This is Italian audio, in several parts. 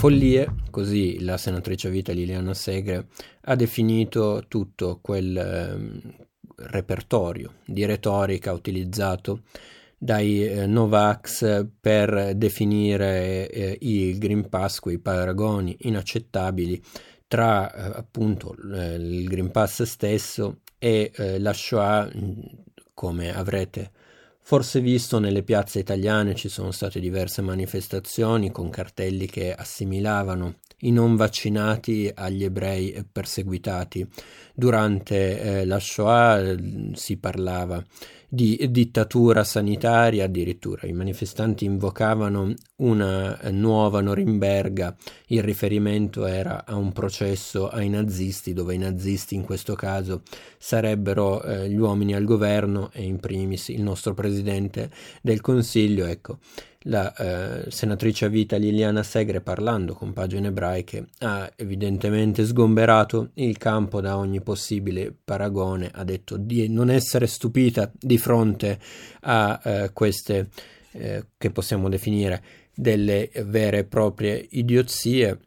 follie, così la senatrice a vita Liliana Segre ha definito tutto quel eh, repertorio di retorica utilizzato dai eh, Novax per definire eh, il Green Pass, quei paragoni inaccettabili tra eh, appunto il Green Pass stesso e eh, la Shoah, come avrete forse visto nelle piazze italiane ci sono state diverse manifestazioni con cartelli che assimilavano i non vaccinati agli ebrei perseguitati. Durante eh, la Shoah si parlava di dittatura sanitaria addirittura. I manifestanti invocavano una nuova Norimberga, il riferimento era a un processo ai nazisti, dove i nazisti in questo caso sarebbero eh, gli uomini al governo e in primis il nostro presidente del Consiglio. Ecco, la eh, senatrice a vita Liliana Segre parlando con pagine ebraiche ha evidentemente sgomberato il campo da ogni possibile paragone, ha detto di non essere stupita di fronte a eh, queste eh, che possiamo definire delle vere e proprie idiozie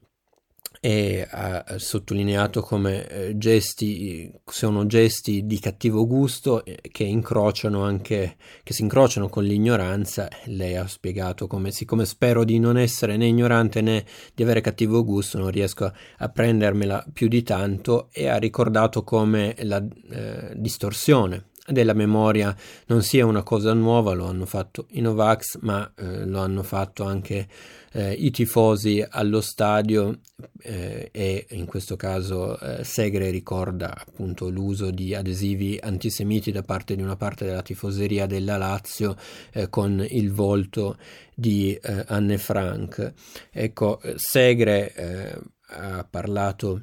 e ha sottolineato come eh, gesti sono gesti di cattivo gusto eh, che incrociano anche che si incrociano con l'ignoranza. Lei ha spiegato come siccome spero di non essere né ignorante né di avere cattivo gusto non riesco a, prendermela più di tanto e ha ricordato come la eh, distorsione della memoria non sia una cosa nuova, lo hanno fatto i Novax, ma eh, lo hanno fatto anche eh, i tifosi allo stadio eh, e in questo caso eh, Segre ricorda appunto l'uso di adesivi antisemiti da parte di una parte della tifoseria della Lazio eh, con il volto di eh, Anne Frank. Ecco, Segre ha parlato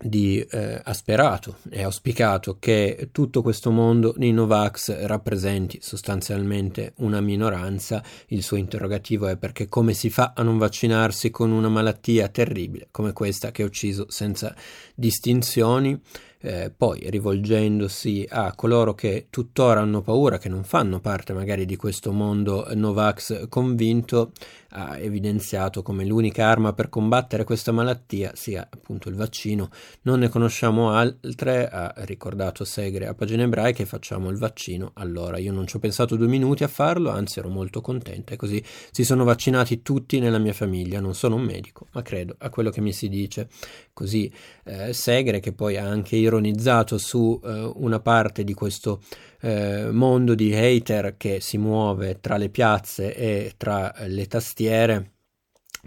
di eh, ha sperato e auspicato che tutto questo mondo di Novax rappresenti sostanzialmente una minoranza. Il suo interrogativo è perché come si fa a non vaccinarsi con una malattia terribile come questa che ha ucciso senza distinzioni? eh, poi rivolgendosi a coloro che tuttora hanno paura, che non fanno parte magari di questo mondo Novax convinto, ha evidenziato come l'unica arma per combattere questa malattia sia appunto il vaccino. Non ne conosciamo altre, ha ricordato Segre a pagine ebraiche, facciamo il vaccino. Allora io non ci ho pensato due minuti a farlo, anzi ero molto contenta e così si sono vaccinati tutti nella mia famiglia. Non sono un medico, ma credo a quello che mi si dice. Così eh, Segre, che poi ha anche ironizzato su eh, una parte di questo eh, mondo di hater che si muove tra le piazze e tra le tastiere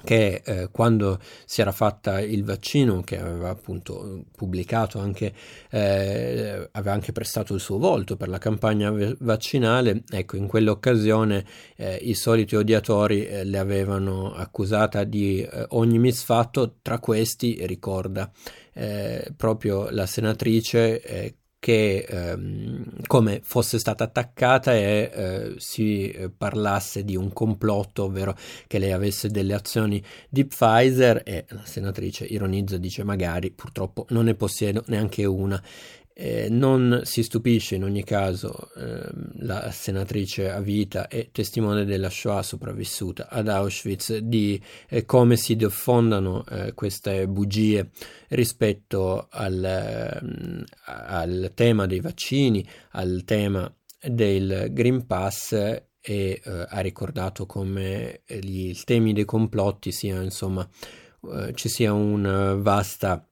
che eh, quando si era fatta il vaccino, che aveva appunto pubblicato anche, eh, aveva anche prestato il suo volto per la campagna vaccinale, ecco, in quell'occasione eh, i soliti odiatori eh, le avevano accusata di eh, ogni misfatto, tra questi ricorda eh, proprio la senatrice che ehm, come fosse stata attaccata e eh, si eh, parlasse di un complotto, ovvero che lei avesse delle azioni di Pfizer e la senatrice ironizza dice magari purtroppo non ne possiedo neanche una eh, non si stupisce in ogni caso eh, la senatrice a vita e testimone della Shoah sopravvissuta ad Auschwitz di eh, come si diffondano eh, queste bugie rispetto al, mm, al, tema dei vaccini, al tema del Green Pass e eh, ha ricordato come gli, i temi dei complotti sia insomma eh, ci sia una vasta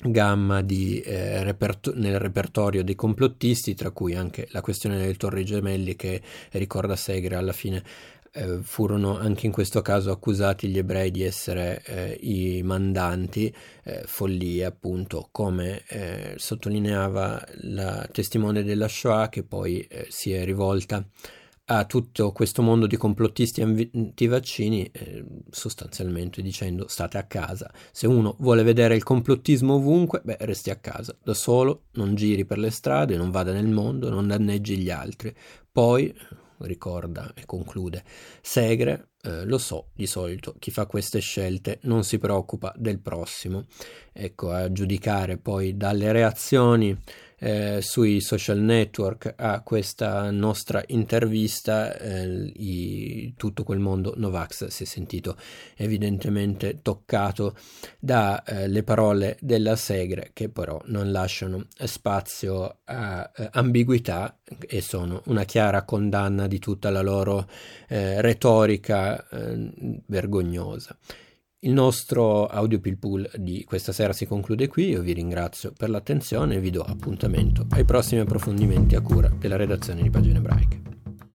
gamma di, eh, reperto- nel repertorio dei complottisti, tra cui anche la questione delle torri gemelli che ricorda Segre alla fine eh, furono anche in questo caso accusati gli ebrei di essere eh, i mandanti, eh, follie appunto, come eh, sottolineava la testimone della Shoah che poi eh, si è rivolta a tutto questo mondo di complottisti antivaccini eh, sostanzialmente dicendo state a casa. Se uno vuole vedere il complottismo ovunque, beh, resti a casa, da solo, non giri per le strade, non vada nel mondo, non danneggi gli altri. Poi, ricorda e conclude, Segre, eh, lo so, di solito chi fa queste scelte non si preoccupa del prossimo. Ecco, a giudicare poi dalle reazioni eh, sui social network a questa nostra intervista, eh, i, tutto quel mondo Novax si è sentito evidentemente toccato dalle eh, parole della Segre che però non lasciano spazio a eh, ambiguità e sono una chiara condanna di tutta la loro eh, retorica vergognosa. Il nostro audio Pilpool di questa sera si conclude qui, io vi ringrazio per l'attenzione e vi do appuntamento ai prossimi approfondimenti a cura della redazione di Pagine Ebraiche.